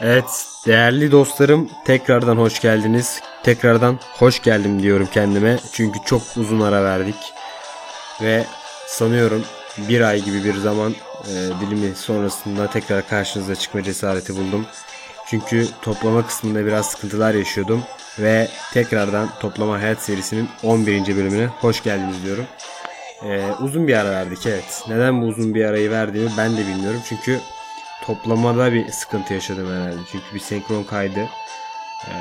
Evet değerli dostlarım tekrardan hoş geldiniz. Tekrardan hoş geldim diyorum kendime. Çünkü çok uzun ara verdik. Ve sanıyorum bir ay gibi bir zaman e, dilimi sonrasında tekrar karşınıza çıkma cesareti buldum. Çünkü toplama kısmında biraz sıkıntılar yaşıyordum. Ve tekrardan Toplama Hayat serisinin 11. bölümüne hoş geldiniz diyorum. E, uzun bir ara verdik evet. Neden bu uzun bir arayı verdiğimi ben de bilmiyorum. Çünkü toplamada bir sıkıntı yaşadım herhalde. Çünkü bir senkron kaydı. Ee,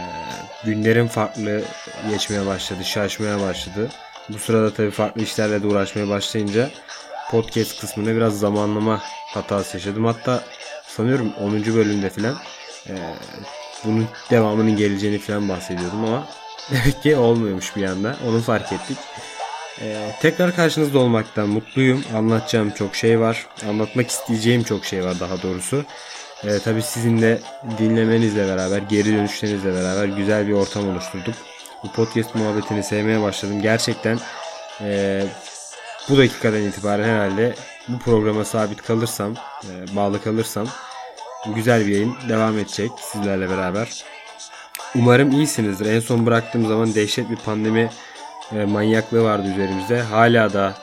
günlerim farklı geçmeye başladı, şaşmaya başladı. Bu sırada tabii farklı işlerle de uğraşmaya başlayınca podcast kısmında biraz zamanlama hatası yaşadım. Hatta sanıyorum 10. bölümde filan e, bunun devamının geleceğini filan bahsediyordum ama demek ki olmuyormuş bir anda. Onu fark ettik. Ee, tekrar karşınızda olmaktan mutluyum. Anlatacağım çok şey var. Anlatmak isteyeceğim çok şey var daha doğrusu. Ee, tabii sizin dinlemenizle beraber, geri dönüşlerinizle beraber güzel bir ortam oluşturduk. Bu podcast muhabbetini sevmeye başladım. Gerçekten e, bu dakikadan itibaren herhalde bu programa sabit kalırsam, e, bağlı kalırsam güzel bir yayın devam edecek sizlerle beraber. Umarım iyisinizdir. En son bıraktığım zaman dehşet bir pandemi e, manyaklığı vardı üzerimizde. Hala da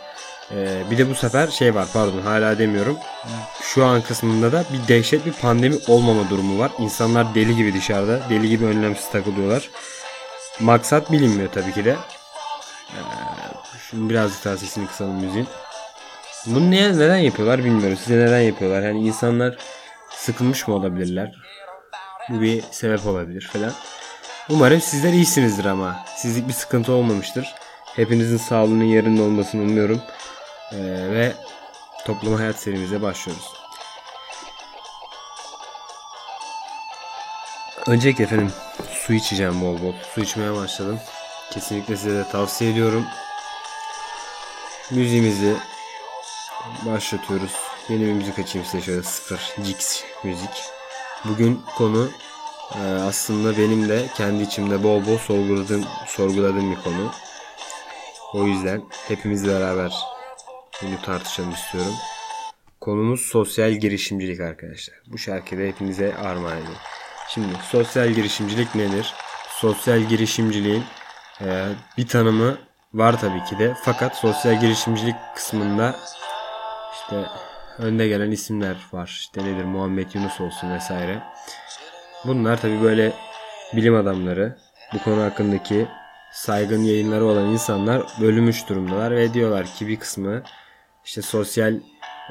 e, bir de bu sefer şey var pardon hala demiyorum. Şu an kısmında da bir dehşet bir pandemi olmama durumu var. İnsanlar deli gibi dışarıda. Deli gibi önlemsiz takılıyorlar. Maksat bilinmiyor tabii ki de. E, şimdi birazcık daha sesini kısalım müziğin. Bunu niye, neden yapıyorlar bilmiyorum. Size neden yapıyorlar? Yani insanlar sıkılmış mı olabilirler? Bu bir sebep olabilir falan. Umarım sizler iyisinizdir ama. Sizlik bir sıkıntı olmamıştır. Hepinizin sağlığının yerinde olmasını umuyorum. Ee, ve toplama hayat serimize başlıyoruz. Öncelikle efendim su içeceğim bol bol. Su içmeye başladım. Kesinlikle size de tavsiye ediyorum. Müziğimizi başlatıyoruz. Yeni bir müzik açayım size şöyle sıfır Jix müzik. Bugün konu ee, aslında benim de kendi içimde bol bol sorguladığım, sorguladığım bir konu. O yüzden hepimizle beraber bunu tartışalım istiyorum. Konumuz sosyal girişimcilik arkadaşlar. Bu şarkıda hepinize armağan ediyorum. Şimdi sosyal girişimcilik nedir? Sosyal girişimciliğin e, bir tanımı var tabii ki de. Fakat sosyal girişimcilik kısmında işte önde gelen isimler var. İşte nedir Muhammed Yunus olsun vesaire. Bunlar tabi böyle bilim adamları, bu konu hakkındaki saygın yayınları olan insanlar bölünmüş durumdalar ve diyorlar ki bir kısmı işte sosyal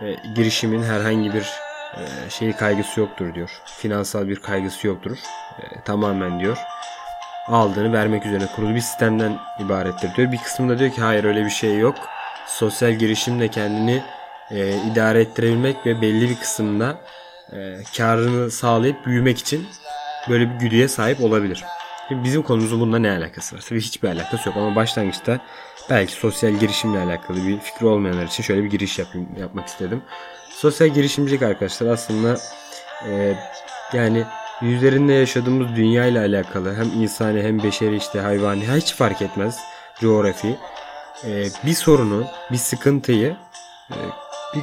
e, girişimin herhangi bir e, şeyi kaygısı yoktur diyor. Finansal bir kaygısı yoktur. E, tamamen diyor. Aldığını vermek üzerine kurulu bir sistemden ibarettir diyor. Bir kısmı da diyor ki hayır öyle bir şey yok. Sosyal girişimle kendini e, idare ettirebilmek ve belli bir kısımda e, karını sağlayıp büyümek için böyle bir güdüye sahip olabilir. Şimdi bizim konumuzun bununla ne alakası var? Tabii hiçbir alakası yok ama başlangıçta belki sosyal girişimle alakalı bir fikri olmayanlar için şöyle bir giriş yapayım, yapmak istedim. Sosyal girişimcilik arkadaşlar aslında e, yani üzerinde yaşadığımız dünya ile alakalı hem insani hem beşeri işte hayvani hiç fark etmez coğrafi e, bir sorunu bir sıkıntıyı e, bir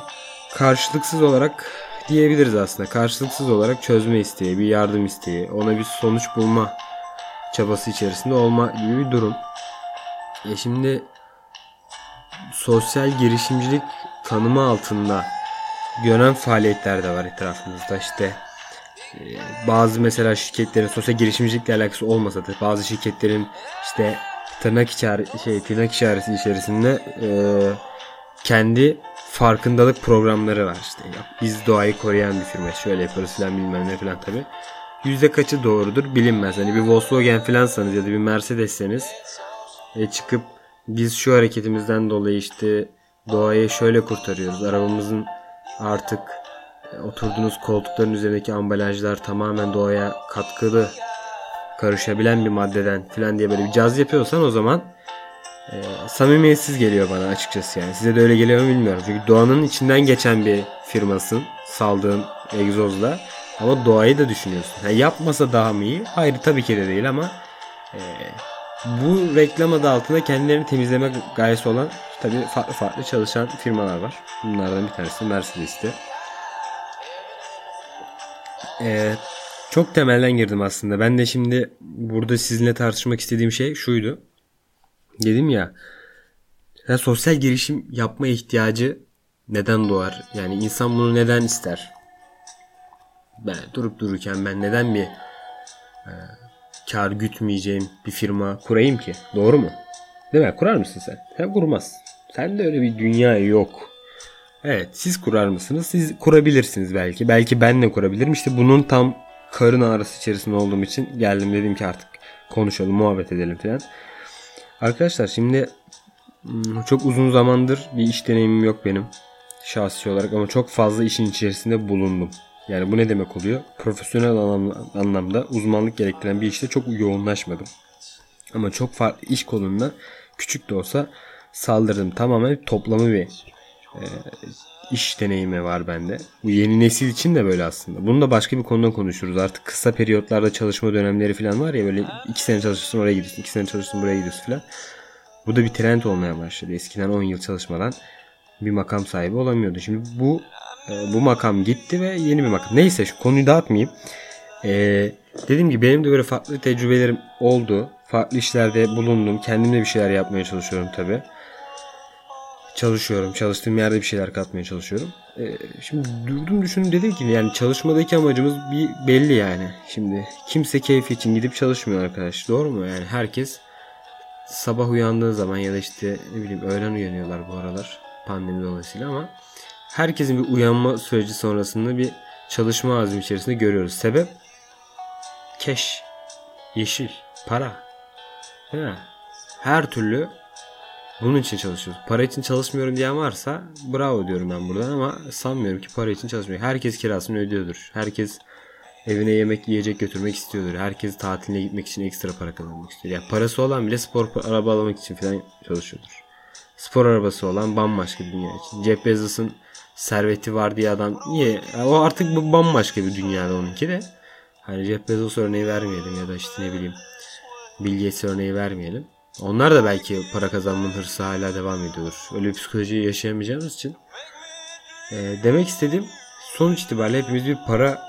karşılıksız olarak diyebiliriz aslında. Karşılıksız olarak çözme isteği, bir yardım isteği, ona bir sonuç bulma çabası içerisinde olma gibi bir durum. E şimdi sosyal girişimcilik tanımı altında gören faaliyetler de var etrafımızda. İşte e, bazı mesela şirketlerin sosyal girişimcilikle alakası olmasa da bazı şirketlerin işte tırnak içer şey tırnak işareti içerisinde e, kendi farkındalık programları var işte. Biz doğayı koruyan bir firma şöyle yaparız filan bilmem ne filan tabi. yüzde kaçı doğrudur bilinmez. Hani bir Volkswagen falansanız ya da bir Mercedes'seniz e, çıkıp biz şu hareketimizden dolayı işte doğayı şöyle kurtarıyoruz. Arabamızın artık e, oturduğunuz koltukların üzerindeki ambalajlar tamamen doğaya katkılı karışabilen bir maddeden falan diye böyle bir caz yapıyorsan o zaman e, samimiyetsiz geliyor bana açıkçası yani. Size de öyle geliyor mu bilmiyorum. Çünkü doğanın içinden geçen bir firmasın saldığın egzozla ama doğayı da düşünüyorsun. Yani yapmasa daha mı iyi? Hayır tabii ki de değil ama e, bu reklam adı altında kendilerini temizleme gayesi olan tabii farklı farklı çalışan firmalar var. Bunlardan bir tanesi Mercedes'ti. Ee, çok temelden girdim aslında. Ben de şimdi burada sizinle tartışmak istediğim şey şuydu. Dedim ya, ya sosyal girişim yapma ihtiyacı neden doğar? Yani insan bunu neden ister? Ben durup dururken ben neden bir e, kar gütmeyeceğim bir firma kurayım ki? Doğru mu? Değil mi? Kurar mısın sen? Sen kurmaz. Sen de öyle bir dünya yok. Evet siz kurar mısınız? Siz kurabilirsiniz belki. Belki ben de kurabilirim. İşte bunun tam karın ağrısı içerisinde olduğum için geldim dedim ki artık konuşalım, muhabbet edelim falan. Arkadaşlar şimdi hmm, çok uzun zamandır bir iş deneyimim yok benim şahsi olarak ama çok fazla işin içerisinde bulundum. Yani bu ne demek oluyor? Profesyonel anlamda uzmanlık gerektiren bir işte çok yoğunlaşmadım. Ama çok farklı iş kolunda küçük de olsa saldırdım. Tamamen toplamı bir e, iş deneyimi var bende. Bu yeni nesil için de böyle aslında. Bunu da başka bir konuda konuşuruz. Artık kısa periyotlarda çalışma dönemleri falan var ya böyle iki sene çalışırsın oraya gidiyorsun, iki sene çalışırsın buraya gidiyorsun falan. Bu da bir trend olmaya başladı. Eskiden 10 yıl çalışmadan bir makam sahibi olamıyordu. Şimdi bu e, bu makam gitti ve yeni bir makam. Neyse şu konuyu dağıtmayayım. Ee, dediğim gibi benim de böyle farklı tecrübelerim oldu. Farklı işlerde bulundum. Kendim de bir şeyler yapmaya çalışıyorum tabi. Çalışıyorum. Çalıştığım yerde bir şeyler katmaya çalışıyorum. Ee, şimdi durdum düşündüm dedim ki yani çalışmadaki amacımız bir belli yani. Şimdi kimse keyfi için gidip çalışmıyor arkadaş. Doğru mu? Yani herkes sabah uyandığı zaman ya da işte ne bileyim öğlen uyanıyorlar bu aralar pandemi dolayısıyla ama herkesin bir uyanma süreci sonrasında bir çalışma azmi içerisinde görüyoruz. Sebep keş, yeşil, para. He. Her türlü bunun için çalışıyoruz. Para için çalışmıyorum diyen varsa bravo diyorum ben buradan ama sanmıyorum ki para için çalışmıyor. Herkes kirasını ödüyordur. Herkes evine yemek yiyecek götürmek istiyordur. Herkes tatiline gitmek için ekstra para kazanmak istiyor. Yani parası olan bile spor araba almak için falan çalışıyordur. Spor arabası olan bambaşka bir dünya için. Jeff Bezos'un serveti var diye adam niye? O artık bambaşka bir dünyada onunki de. Hani Jeff Bezos örneği vermeyelim ya da işte ne bileyim Bill örneği vermeyelim. Onlar da belki para kazanmanın hırsı hala devam ediyor. Öyle bir psikolojiyi yaşayamayacağımız için. E, demek istediğim sonuç itibariyle hepimiz bir para,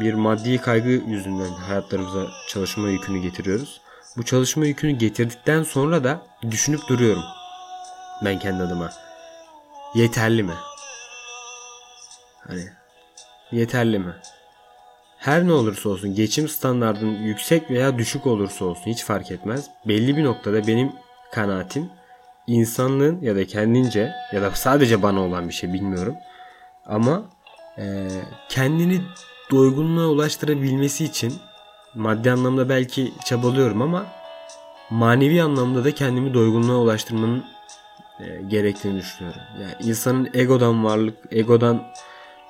bir maddi kaygı yüzünden hayatlarımıza çalışma yükünü getiriyoruz. Bu çalışma yükünü getirdikten sonra da düşünüp duruyorum. Ben kendi adıma. Yeterli mi? Hani yeterli mi? Her ne olursa olsun geçim standartının yüksek veya düşük olursa olsun hiç fark etmez. Belli bir noktada benim kanaatim insanlığın ya da kendince ya da sadece bana olan bir şey bilmiyorum. Ama e, kendini doygunluğa ulaştırabilmesi için maddi anlamda belki çabalıyorum ama manevi anlamda da kendimi doygunluğa ulaştırmanın e, gerektiğini düşünüyorum. Yani insanın egodan varlık, egodan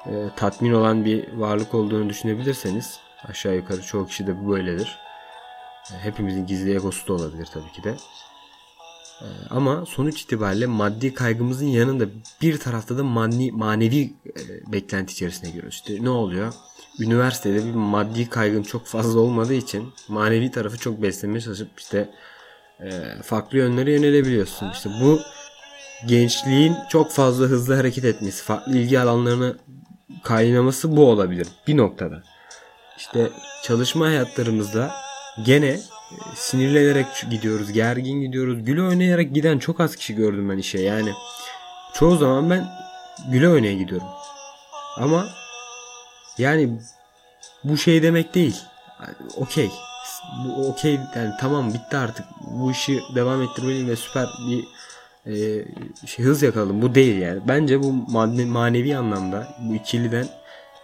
e, tatmin olan bir varlık olduğunu düşünebilirseniz aşağı yukarı çoğu kişi de bu böyledir. E, hepimizin gizli egosu da olabilir tabii ki de. E, ama sonuç itibariyle maddi kaygımızın yanında bir tarafta da mani, manevi e, beklenti içerisine giriyoruz. İşte ne oluyor? Üniversitede bir maddi kaygın çok fazla olmadığı için manevi tarafı çok beslemeye çalışıp işte e, farklı yönlere yönelebiliyorsun. İşte bu gençliğin çok fazla hızlı hareket etmesi, farklı ilgi alanlarına kaynaması bu olabilir bir noktada. İşte çalışma hayatlarımızda gene e, sinirlenerek gidiyoruz, gergin gidiyoruz. Güle oynayarak giden çok az kişi gördüm ben işe. Yani çoğu zaman ben güle oynaya gidiyorum. Ama yani bu şey demek değil. Okey. Bu okey yani tamam bitti artık. Bu işi devam ettirmeliyim ve süper bir e, şey, hız yakaladım. Bu değil yani. Bence bu madde, manevi anlamda bu ikiliden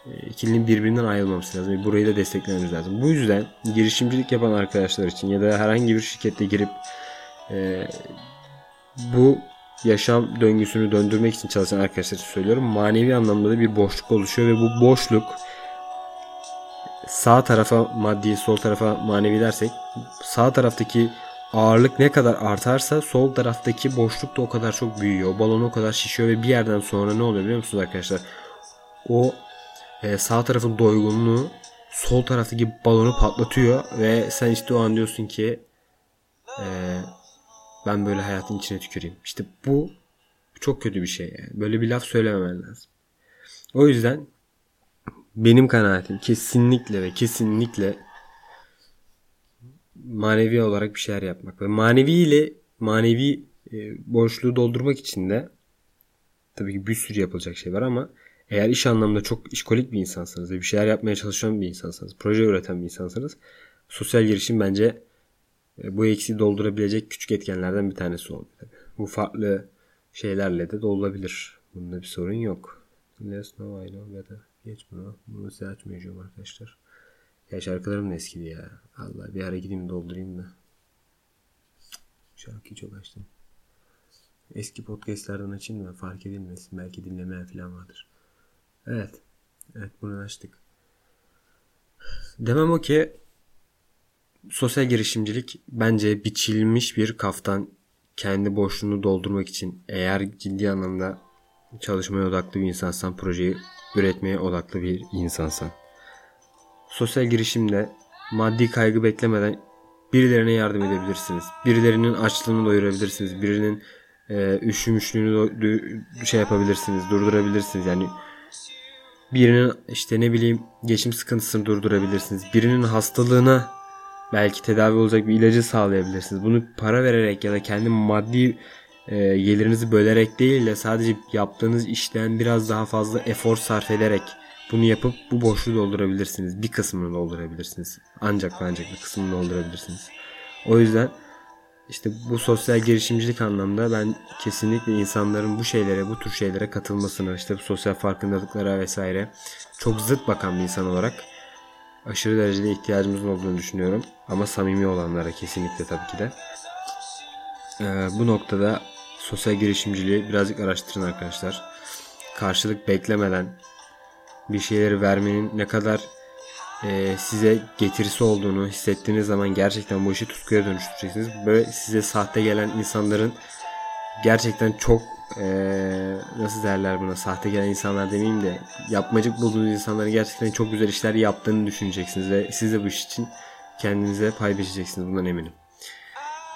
e, ikilinin birbirinden ayrılmaması lazım. Burayı da desteklememiz lazım. Bu yüzden girişimcilik yapan arkadaşlar için ya da herhangi bir şirkette girip e, bu yaşam döngüsünü döndürmek için çalışan arkadaşlar için söylüyorum. Manevi anlamda da bir boşluk oluşuyor ve bu boşluk sağ tarafa maddi, sol tarafa manevi dersek sağ taraftaki ağırlık ne kadar artarsa sol taraftaki boşluk da o kadar çok büyüyor. O balon o kadar şişiyor ve bir yerden sonra ne oluyor biliyor musunuz arkadaşlar? O e, sağ tarafın doygunluğu sol taraftaki balonu patlatıyor ve sen işte o an diyorsun ki e, ben böyle hayatın içine tüküreyim. İşte bu çok kötü bir şey yani. Böyle bir laf söylememen lazım. O yüzden benim kanaatim kesinlikle ve kesinlikle manevi olarak bir şeyler yapmak ve manevi ile manevi e, boşluğu doldurmak için de tabii ki bir sürü yapılacak şey var ama eğer iş anlamında çok işkolik bir insansanız ve bir şeyler yapmaya çalışan bir insansanız, proje üreten bir insansanız sosyal girişim bence e, bu eksiği doldurabilecek küçük etkenlerden bir tanesi oldu. Bu farklı şeylerle de dolabilir. Bunda bir sorun yok. Let's know I know better. Geç bunu. Bunu size açmayacağım arkadaşlar. Ya şarkılarım da eskidi ya. Allah bir ara gideyim doldurayım da. Şarkıyı çok açtım. Eski podcastlerden açayım da fark edilmesin. Belki dinlemeyen falan vardır. Evet. Evet bunu açtık. Demem o ki sosyal girişimcilik bence biçilmiş bir kaftan kendi boşluğunu doldurmak için eğer ciddi anlamda çalışmaya odaklı bir insansan projeyi üretmeye odaklı bir insansan. Sosyal girişimle maddi kaygı beklemeden birilerine yardım edebilirsiniz. Birilerinin açlığını doyurabilirsiniz. Birinin e, üşümüşlüğünü şey yapabilirsiniz, durdurabilirsiniz. Yani birinin işte ne bileyim geçim sıkıntısını durdurabilirsiniz. Birinin hastalığına belki tedavi olacak bir ilacı sağlayabilirsiniz. Bunu para vererek ya da kendi maddi e, gelirinizi bölerek değil de sadece yaptığınız işten biraz daha fazla efor sarf ederek bunu yapıp bu boşluğu doldurabilirsiniz. Bir kısmını doldurabilirsiniz. Ancak ancak bir kısmını doldurabilirsiniz. O yüzden işte bu sosyal girişimcilik anlamda ben kesinlikle insanların bu şeylere, bu tür şeylere katılmasını, işte bu sosyal farkındalıklara vesaire çok zıt bakan bir insan olarak aşırı derecede ihtiyacımızın olduğunu düşünüyorum. Ama samimi olanlara kesinlikle tabii ki de. Ee, bu noktada sosyal girişimciliği birazcık araştırın arkadaşlar. Karşılık beklemeden bir şeyleri vermenin ne kadar e, size getirisi olduğunu hissettiğiniz zaman gerçekten bu işi tutkuya dönüştüreceksiniz. Böyle size sahte gelen insanların gerçekten çok e, nasıl derler buna sahte gelen insanlar demeyeyim de yapmacık bulduğunuz insanların gerçekten çok güzel işler yaptığını düşüneceksiniz ve siz de bu iş için kendinize pay biçeceksiniz bundan eminim.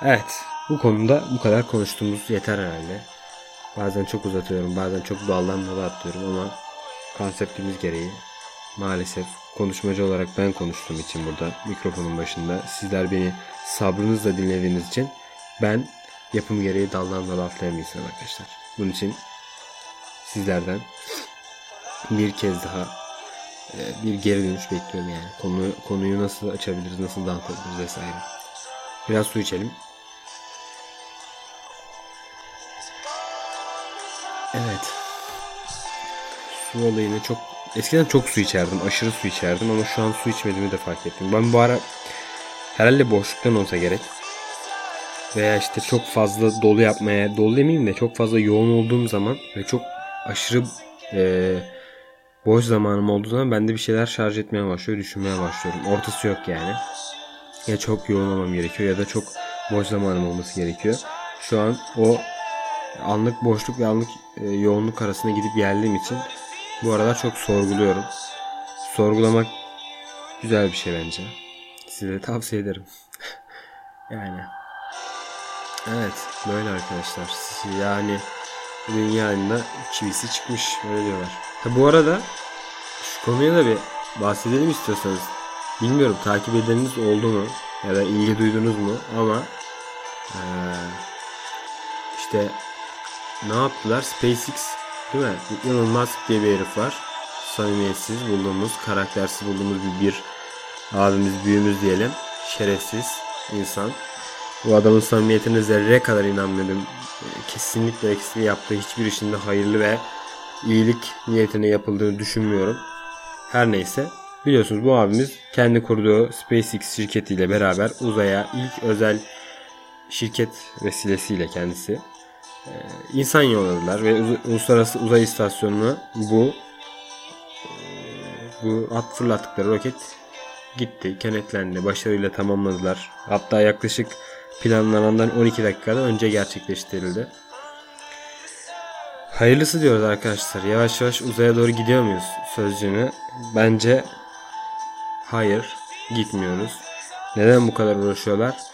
Evet bu konuda bu kadar konuştuğumuz yeter herhalde. Bazen çok uzatıyorum bazen çok daldan dala atlıyorum ama konseptimiz gereği maalesef konuşmacı olarak ben konuştuğum için burada mikrofonun başında sizler beni sabrınızla dinlediğiniz için ben yapım gereği daldan dala atlayan arkadaşlar. Bunun için sizlerden bir kez daha e, bir geri dönüş bekliyorum yani. Konu, konuyu nasıl açabiliriz, nasıl dağıtabiliriz vesaire. Biraz su içelim. Su olayını çok eskiden çok su içerdim. Aşırı su içerdim ama şu an su içmediğimi de fark ettim. Ben bu ara herhalde boşluktan olsa gerek veya işte çok fazla dolu yapmaya, dolu demeyeyim de çok fazla yoğun olduğum zaman ve çok aşırı e, boş zamanım olduğu zaman ben de bir şeyler şarj etmeye başlıyor, düşünmeye başlıyorum. Ortası yok yani. Ya çok yoğun olmam gerekiyor ya da çok boş zamanım olması gerekiyor. Şu an o anlık boşluk ve anlık e, yoğunluk arasında gidip geldiğim için bu aralar çok sorguluyorum. Sorgulamak güzel bir şey bence. Size tavsiye ederim. yani Evet böyle arkadaşlar. Yani dünyanın da çivisi çıkmış öyle diyorlar. Ha, bu arada şu konuya da bir bahsedelim istiyorsanız. Bilmiyorum takip edeniniz oldu mu ya da ilgi duydunuz mu ama ee, işte ne yaptılar? SpaceX değil mi? Elon Musk diye bir herif var. Samimiyetsiz bulduğumuz, karaktersiz bulduğumuz bir, bir abimiz, büyüğümüz diyelim. Şerefsiz insan. Bu adamın samimiyetine zerre kadar inanmıyorum. Kesinlikle eksik yaptığı hiçbir işinde hayırlı ve iyilik niyetine yapıldığını düşünmüyorum. Her neyse. Biliyorsunuz bu abimiz kendi kurduğu SpaceX şirketiyle beraber uzaya ilk özel şirket vesilesiyle kendisi insan yolladılar ve uluslararası uzay istasyonuna bu e, bu at fırlattıkları roket gitti, kenetlendi, başarıyla tamamladılar. Hatta yaklaşık planlanandan 12 dakikada önce gerçekleştirildi. Hayırlısı diyoruz arkadaşlar. Yavaş yavaş uzaya doğru gidiyor muyuz sözcüğünü? Bence hayır gitmiyoruz. Neden bu kadar uğraşıyorlar?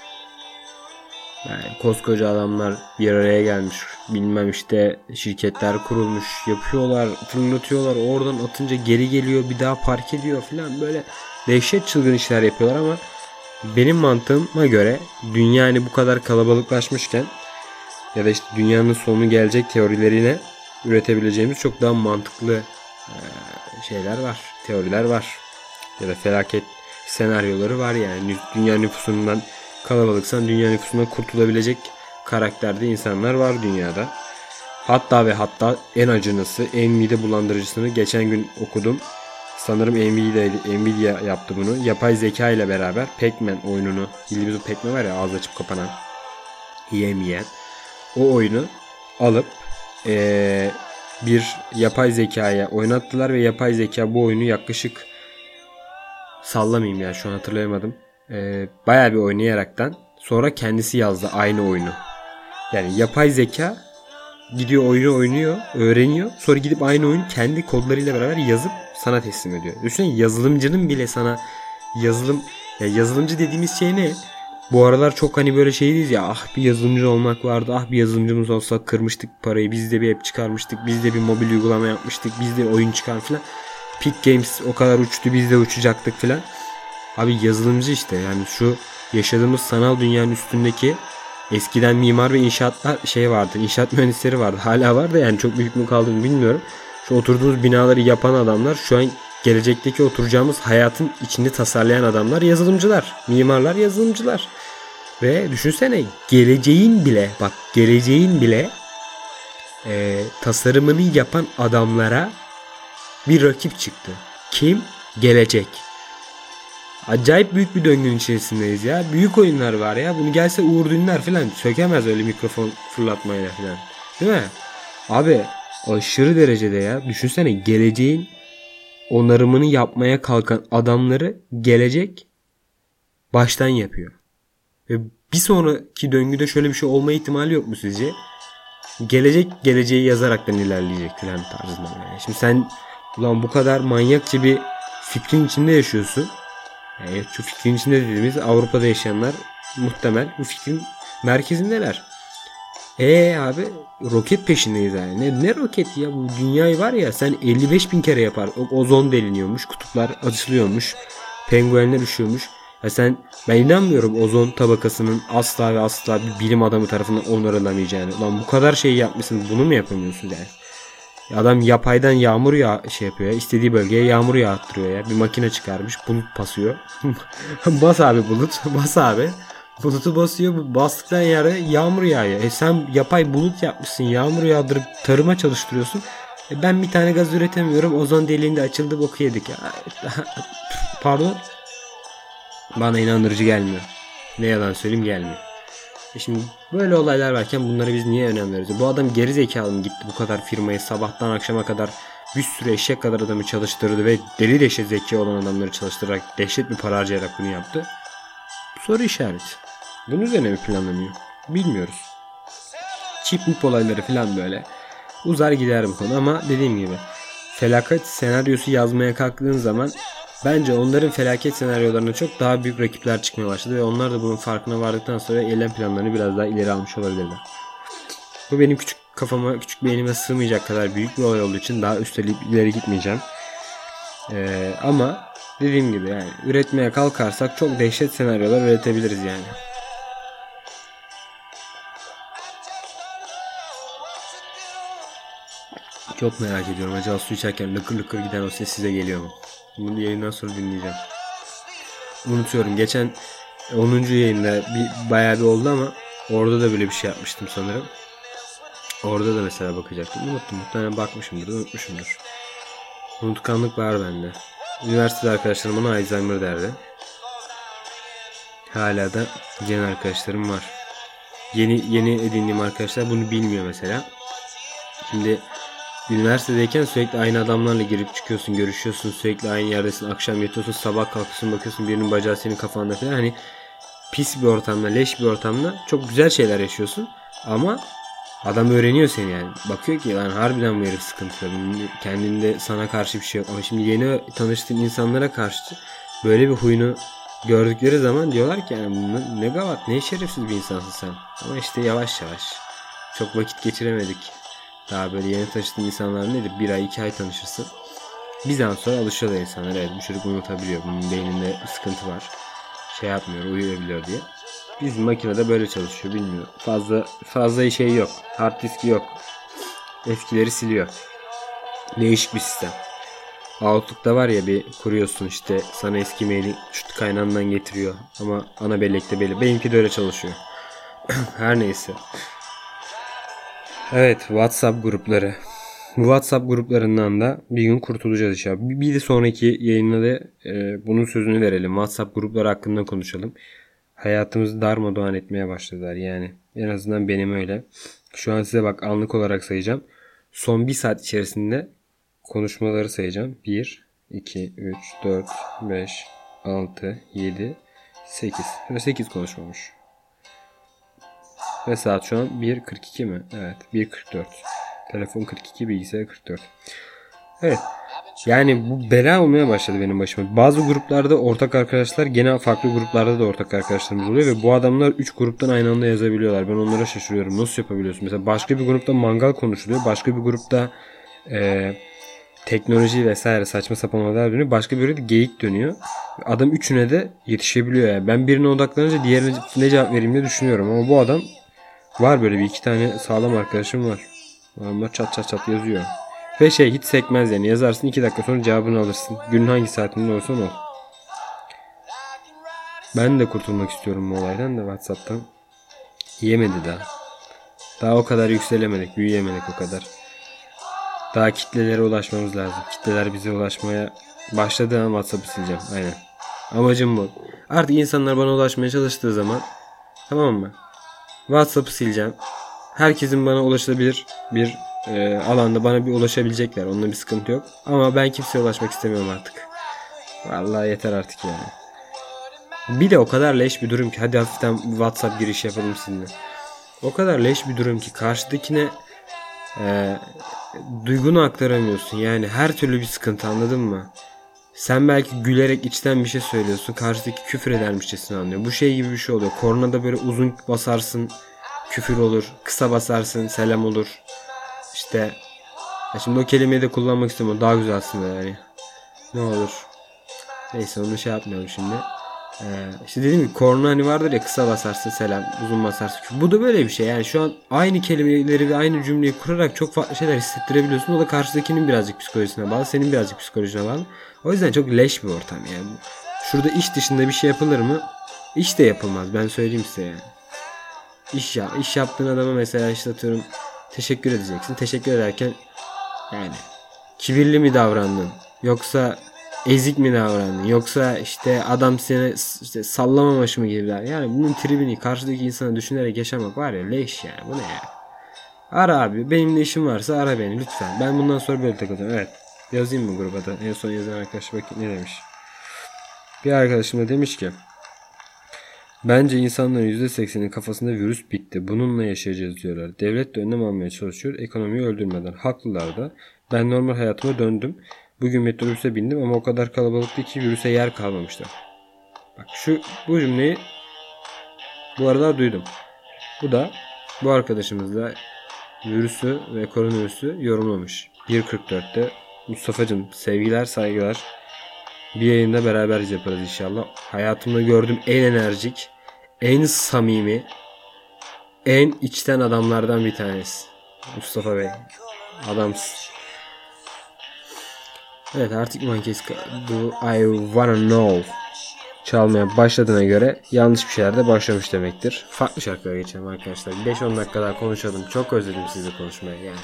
Yani koskoca adamlar bir araya gelmiş. Bilmem işte şirketler kurulmuş. Yapıyorlar, fırlatıyorlar. Oradan atınca geri geliyor. Bir daha park ediyor falan. Böyle dehşet çılgın işler yapıyorlar ama benim mantığıma göre dünya hani bu kadar kalabalıklaşmışken ya da işte dünyanın sonu gelecek teorilerine üretebileceğimiz çok daha mantıklı şeyler var. Teoriler var. Ya da felaket senaryoları var yani. Dünya nüfusundan kalabalıksan dünya nüfusundan kurtulabilecek karakterde insanlar var dünyada. Hatta ve hatta en acınası, en mide bulandırıcısını geçen gün okudum. Sanırım Nvidia, Nvidia yaptı bunu. Yapay zeka ile beraber Pac-Man oyununu, bildiğimiz o Pac-Man var ya ağız açıp kapanan, yiyemeyen. O oyunu alıp eee, bir yapay zekaya oynattılar ve yapay zeka bu oyunu yaklaşık sallamayayım ya şu an hatırlayamadım. Ee, bayağı bir oynayaraktan sonra kendisi yazdı aynı oyunu. Yani yapay zeka gidiyor oyunu oynuyor, öğreniyor. Sonra gidip aynı oyunu kendi kodlarıyla beraber yazıp sana teslim ediyor. Düşünsene yazılımcının bile sana yazılım ya yazılımcı dediğimiz şey ne? Bu aralar çok hani böyle şeydiyiz ya ah bir yazılımcı olmak vardı ah bir yazılımcımız olsa kırmıştık parayı biz de bir app çıkarmıştık biz de bir mobil uygulama yapmıştık biz de oyun çıkar falan. Peak Games o kadar uçtu biz de uçacaktık falan. Abi yazılımcı işte yani şu yaşadığımız sanal dünyanın üstündeki eskiden mimar ve inşaatlar şey vardı. inşaat mühendisleri vardı. Hala var da yani çok büyük mü kaldığını bilmiyorum. Şu oturduğumuz binaları yapan adamlar şu an gelecekteki oturacağımız hayatın içinde tasarlayan adamlar yazılımcılar. Mimarlar yazılımcılar. Ve düşünsene geleceğin bile bak geleceğin bile e, tasarımını yapan adamlara bir rakip çıktı. Kim? Gelecek. Acayip büyük bir döngünün içerisindeyiz ya. Büyük oyunlar var ya. Bunu gelse Uğur Dündar falan sökemez öyle mikrofon fırlatmayla falan. Değil mi? Abi aşırı derecede ya. Düşünsene geleceğin onarımını yapmaya kalkan adamları gelecek baştan yapıyor. Ve bir sonraki döngüde şöyle bir şey olma ihtimali yok mu sizce? Gelecek geleceği yazaraktan ilerleyecek falan tarzında. Yani. Şimdi sen ulan bu kadar manyakça bir fikrin içinde yaşıyorsun. Evet şu fikrin içinde dediğimiz Avrupa'da yaşayanlar muhtemel bu fikrin merkezindeler. E abi roket peşindeyiz yani. Ne, ne roket ya bu dünyayı var ya sen 55 bin kere yapar. O, ozon deliniyormuş. Kutuplar açılıyormuş. Penguenler üşüyormuş. Ya sen ben inanmıyorum ozon tabakasının asla ve asla bir bilim adamı tarafından onarılamayacağını. Ulan bu kadar şey yapmışsın bunu mu yapamıyorsun yani? Adam yapaydan yağmur yağ şey yapıyor ya. istediği bölgeye yağmur yağdırıyor ya. Bir makine çıkarmış. Bulut basıyor. bas abi bulut. Bas abi. Bulutu basıyor. Bastıktan yere yağmur yağıyor. E sen yapay bulut yapmışsın. Yağmur yağdırıp tarıma çalıştırıyorsun. E ben bir tane gaz üretemiyorum. Ozon deliğinde açıldı boku yedik ya. Pardon. Bana inandırıcı gelmiyor. Ne yalan söyleyeyim gelmiyor. E şimdi böyle olaylar varken bunları biz niye önem veriyoruz? Bu adam geri zekalı mı gitti bu kadar firmayı sabahtan akşama kadar bir sürü eşek kadar adamı çalıştırdı ve deli dehşet zeki olan adamları çalıştırarak dehşet bir para harcayarak bunu yaptı. Soru işareti. Bunun üzerine mi planlanıyor? Bilmiyoruz. Çip mip olayları falan böyle. Uzar gider bu konu ama dediğim gibi felaket senaryosu yazmaya kalktığın zaman Bence onların felaket senaryolarına çok daha büyük rakipler çıkmaya başladı ve onlar da bunun farkına vardıktan sonra eylem planlarını biraz daha ileri almış olabilirler. Bu benim küçük kafama, küçük beynime sığmayacak kadar büyük bir olay olduğu için daha üsteleyip ileri gitmeyeceğim. Ee, ama dediğim gibi yani üretmeye kalkarsak çok dehşet senaryolar üretebiliriz yani. Çok merak ediyorum. Acaba su içerken lıkır lıkır giden o ses size geliyor mu? Bunu yayından sonra dinleyeceğim. Unutuyorum. Geçen 10. yayında bir bayağı bir oldu ama orada da böyle bir şey yapmıştım sanırım. Orada da mesela bakacaktım. Unuttum. Muhtemelen bakmışımdır. Unutmuşumdur. Unutkanlık var bende. Üniversitede arkadaşlarım bana Alzheimer derdi. Hala da gen arkadaşlarım var. Yeni yeni edindiğim arkadaşlar bunu bilmiyor mesela. Şimdi üniversitedeyken sürekli aynı adamlarla girip çıkıyorsun, görüşüyorsun, sürekli aynı yerdesin, akşam yatıyorsun, sabah kalkıyorsun, bakıyorsun birinin bacağı senin kafanda falan. Hani pis bir ortamda, leş bir ortamda çok güzel şeyler yaşıyorsun. Ama adam öğreniyor seni yani. Bakıyor ki lan harbiden bu herif sıkıntılı. Kendinde sana karşı bir şey yok. Ama şimdi yeni tanıştığın insanlara karşı böyle bir huyunu gördükleri zaman diyorlar ki yani ne gavat ne şerefsiz bir insansın sen. Ama işte yavaş yavaş. Çok vakit geçiremedik. Daha böyle yeni tanıştığın insanlar nedir? Bir ay iki ay tanışırsın. Bir zaman sonra alışıyorlar insanlar. Evet bu çocuk unutabiliyor. Bunun beyninde sıkıntı var. Şey yapmıyor uyuyabiliyor diye. Bizim makinede böyle çalışıyor bilmiyorum. Fazla fazla şey yok. Hard diski yok. Eskileri siliyor. Değişik bir sistem. Outlook'ta var ya bir kuruyorsun işte sana eski maili şut kaynağından getiriyor. Ama ana bellekte belli. Benimki de öyle çalışıyor. Her neyse. Evet WhatsApp grupları. Bu WhatsApp gruplarından da bir gün kurtulacağız inşallah. Bir de sonraki yayında da e, bunun sözünü verelim. WhatsApp grupları hakkında konuşalım. Hayatımızı darmadağın etmeye başladılar yani. En azından benim öyle. Şu an size bak anlık olarak sayacağım. Son bir saat içerisinde konuşmaları sayacağım. 1, 2, 3, 4, 5, 6, 7, 8. Ve 8 konuşmamış. Ve saat şu an 1.42 mi? Evet 1.44. Telefon 42 bilgisayar 44. Evet. Yani bu bela olmaya başladı benim başıma. Bazı gruplarda ortak arkadaşlar gene farklı gruplarda da ortak arkadaşlarımız oluyor ve bu adamlar 3 gruptan aynı anda yazabiliyorlar. Ben onlara şaşırıyorum. Nasıl yapabiliyorsun? Mesela başka bir grupta mangal konuşuluyor. Başka bir grupta e, teknoloji vesaire saçma sapan olaylar dönüyor. Başka bir grupta geyik dönüyor. Adam üçüne de yetişebiliyor yani. Ben birine odaklanınca diğerine ne cevap vereyim diye düşünüyorum. Ama bu adam var böyle bir iki tane sağlam arkadaşım var. Adamlar çat çat çat yazıyor. Ve şey hiç sekmez yani yazarsın 2 dakika sonra cevabını alırsın. Günün hangi saatinde olsan ol. Ben de kurtulmak istiyorum bu olaydan da Whatsapp'tan. Yemedi daha. Daha o kadar yükselemedik, büyüyemedik o kadar. Daha kitlelere ulaşmamız lazım. Kitleler bize ulaşmaya başladığı an WhatsApp'ı sileceğim. Aynen. Amacım bu. Artık insanlar bana ulaşmaya çalıştığı zaman tamam mı? WhatsApp'ı sileceğim. Herkesin bana ulaşılabilir bir e, alanda bana bir ulaşabilecekler. Onunla bir sıkıntı yok. Ama ben kimseye ulaşmak istemiyorum artık. Vallahi yeter artık yani. Bir de o kadar leş bir durum ki hadi hafiften WhatsApp giriş yapalım sizinle. O kadar leş bir durum ki karşıdakine e, duygunu aktaramıyorsun. Yani her türlü bir sıkıntı anladın mı? Sen belki gülerek içten bir şey söylüyorsun. Karşıdaki küfür edermişçesini anlıyor. Bu şey gibi bir şey oluyor. Kornada böyle uzun basarsın küfür olur. Kısa basarsın selam olur. İşte ya şimdi o kelimeyi de kullanmak istemiyorum. Daha güzel aslında yani. Ne olur. Neyse onu şey yapmayalım şimdi. Ee, işte dediğim gibi korna hani vardır ya kısa basarsın selam, uzun basarsın. küfür. Bu da böyle bir şey. Yani şu an aynı kelimeleri ve aynı cümleyi kurarak çok farklı şeyler hissettirebiliyorsun. O da karşıdakinin birazcık psikolojisine bağlı. Senin birazcık psikolojine bağlı. O yüzden çok leş bir ortam yani. Şurada iş dışında bir şey yapılır mı? İş de yapılmaz. Ben söyleyeyim size yani. İş ya iş yaptığın adama mesela işte atıyorum teşekkür edeceksin. Teşekkür ederken yani kibirli mi davrandın? Yoksa ezik mi davrandın? Yoksa işte adam seni işte sallamamış mı gibi Yani bunun tribini karşıdaki insana düşünerek yaşamak var ya leş yani. Bu ne ya? Ara abi. Benim de işim varsa ara beni lütfen. Ben bundan sonra böyle takılacağım. Evet. Yazayım mı gruba da? En son yazan arkadaş bakayım ne demiş. Bir arkadaşım da demiş ki Bence insanların %80'in kafasında virüs bitti. Bununla yaşayacağız diyorlar. Devlet de önlem almaya çalışıyor. Ekonomiyi öldürmeden. Haklılar da. Ben normal hayatıma döndüm. Bugün metrobüse bindim ama o kadar kalabalıktı ki virüse yer kalmamıştı. Bak şu bu cümleyi bu arada duydum. Bu da bu arkadaşımız da virüsü ve koronavirüsü yorumlamış. 1.44'te Mustafa'cım sevgiler saygılar. Bir yayında beraber yaparız inşallah. Hayatımda gördüğüm en enerjik, en samimi, en içten adamlardan bir tanesi. Mustafa Bey. Adamsın. Evet artık Monkeys Do I Wanna Know çalmaya başladığına göre yanlış bir şeyler de başlamış demektir. Farklı şarkılara geçelim arkadaşlar. 5-10 dakika daha konuşalım. Çok özledim sizi konuşmaya yani.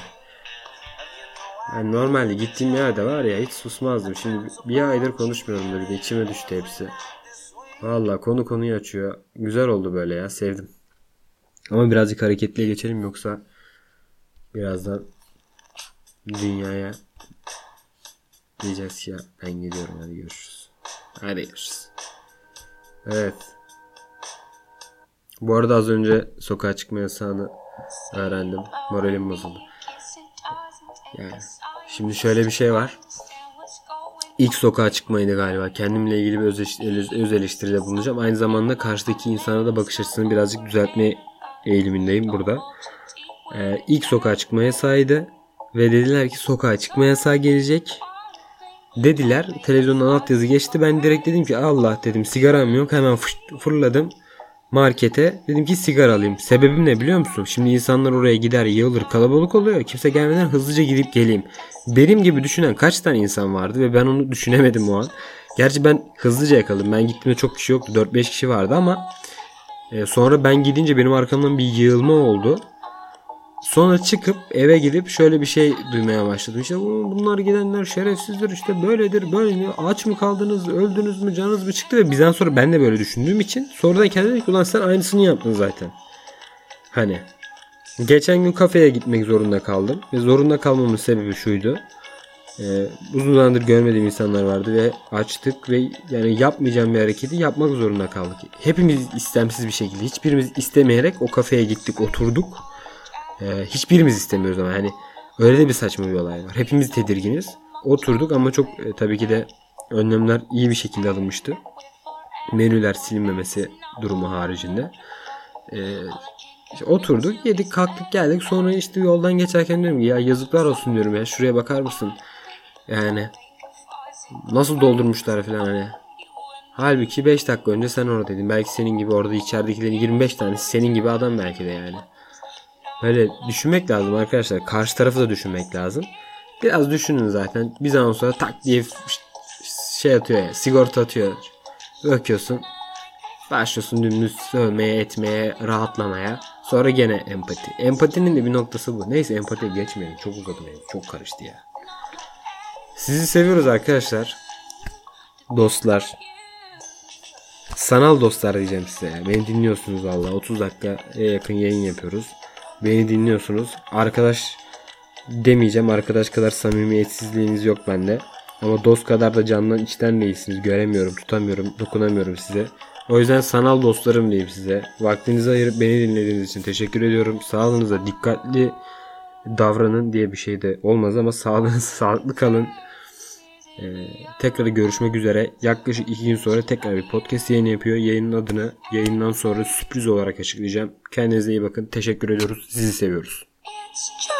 Yani normalde gittiğim yerde var ya hiç susmazdım. Şimdi bir aydır konuşmuyorum de içime düştü hepsi. Valla konu konuyu açıyor. Güzel oldu böyle ya sevdim. Ama birazcık hareketliye geçelim yoksa birazdan dünyaya diyeceğiz ki ya ben gidiyorum hadi görüşürüz. Hadi görüşürüz. Evet. Bu arada az önce sokağa çıkma yasağını öğrendim. Moralim bozuldu. Yani şimdi şöyle bir şey var. İlk sokağa çıkmaydı galiba. Kendimle ilgili bir öz, öz eleştiride bulunacağım. Aynı zamanda karşıdaki insana da bakış açısını birazcık düzeltme eğilimindeyim burada. Ee, ilk sokağa çıkma yasağıydı. Ve dediler ki sokağa çıkma yasağı gelecek. Dediler. Televizyondan alt yazı geçti. Ben direkt dedim ki Allah dedim sigaram yok. Hemen fırladım markete. Dedim ki sigara alayım. Sebebim ne biliyor musun? Şimdi insanlar oraya gider yığılır kalabalık oluyor. Kimse gelmeden hızlıca gidip geleyim. Benim gibi düşünen kaç tane insan vardı ve ben onu düşünemedim o an. Gerçi ben hızlıca yakaladım. Ben gittiğimde çok kişi yoktu. 4-5 kişi vardı ama e, sonra ben gidince benim arkamdan bir yığılma oldu. Sonra çıkıp eve gidip şöyle bir şey duymaya başladım. İşte "Bu- bunlar gidenler şerefsizdir işte böyledir böyle aç mı kaldınız öldünüz mü canınız mı çıktı ve bizden sonra ben de böyle düşündüğüm için sonradan kendime dedim ki ulan sen aynısını yaptın zaten. Hani geçen gün kafeye gitmek zorunda kaldım ve zorunda kalmamın sebebi şuydu. Ee, uzun zamandır görmediğim insanlar vardı ve açtık ve yani yapmayacağım bir hareketi yapmak zorunda kaldık. Hepimiz istemsiz bir şekilde hiçbirimiz istemeyerek o kafeye gittik oturduk. Ee, hiçbirimiz istemiyoruz ama hani öyle de bir saçma bir olay var. Hepimiz tedirginiz. Oturduk ama çok e, tabii ki de önlemler iyi bir şekilde alınmıştı. Menüler silinmemesi durumu haricinde. Ee, işte oturduk, yedik, kalktık, geldik. Sonra işte yoldan geçerken diyorum ki ya yazıklar olsun diyorum ya. Şuraya bakar mısın? Yani nasıl doldurmuşlar falan hani. Halbuki 5 dakika önce sen oradaydın. Belki senin gibi orada içeridekilerin 25 tanesi senin gibi adam belki de yani. Böyle düşünmek lazım arkadaşlar. Karşı tarafı da düşünmek lazım. Biraz düşünün zaten. Bir zaman sonra tak diye şey atıyor ya. Sigorta atıyor. Öküyorsun. Başlıyorsun dümdüz sövmeye, etmeye, rahatlamaya. Sonra gene empati. Empatinin de bir noktası bu. Neyse empatiye geçmeyelim. Çok uzadı benim. Çok karıştı ya. Sizi seviyoruz arkadaşlar. Dostlar. Sanal dostlar diyeceğim size. Beni dinliyorsunuz valla. 30 dakika yakın yayın yapıyoruz. Beni dinliyorsunuz. Arkadaş demeyeceğim. Arkadaş kadar samimiyetsizliğiniz yok bende. Ama dost kadar da candan içten değilsiniz. Göremiyorum, tutamıyorum, dokunamıyorum size. O yüzden sanal dostlarım diyeyim size. Vaktinizi ayırıp beni dinlediğiniz için teşekkür ediyorum. Sağlığınıza dikkatli davranın diye bir şey de olmaz ama sağlığınız sağlıklı kalın. Ee, tekrar görüşmek üzere. Yaklaşık iki gün sonra tekrar bir podcast yayını yapıyor. Yayının adını yayından sonra sürpriz olarak açıklayacağım. Kendinize iyi bakın. Teşekkür ediyoruz. Sizi seviyoruz. It's just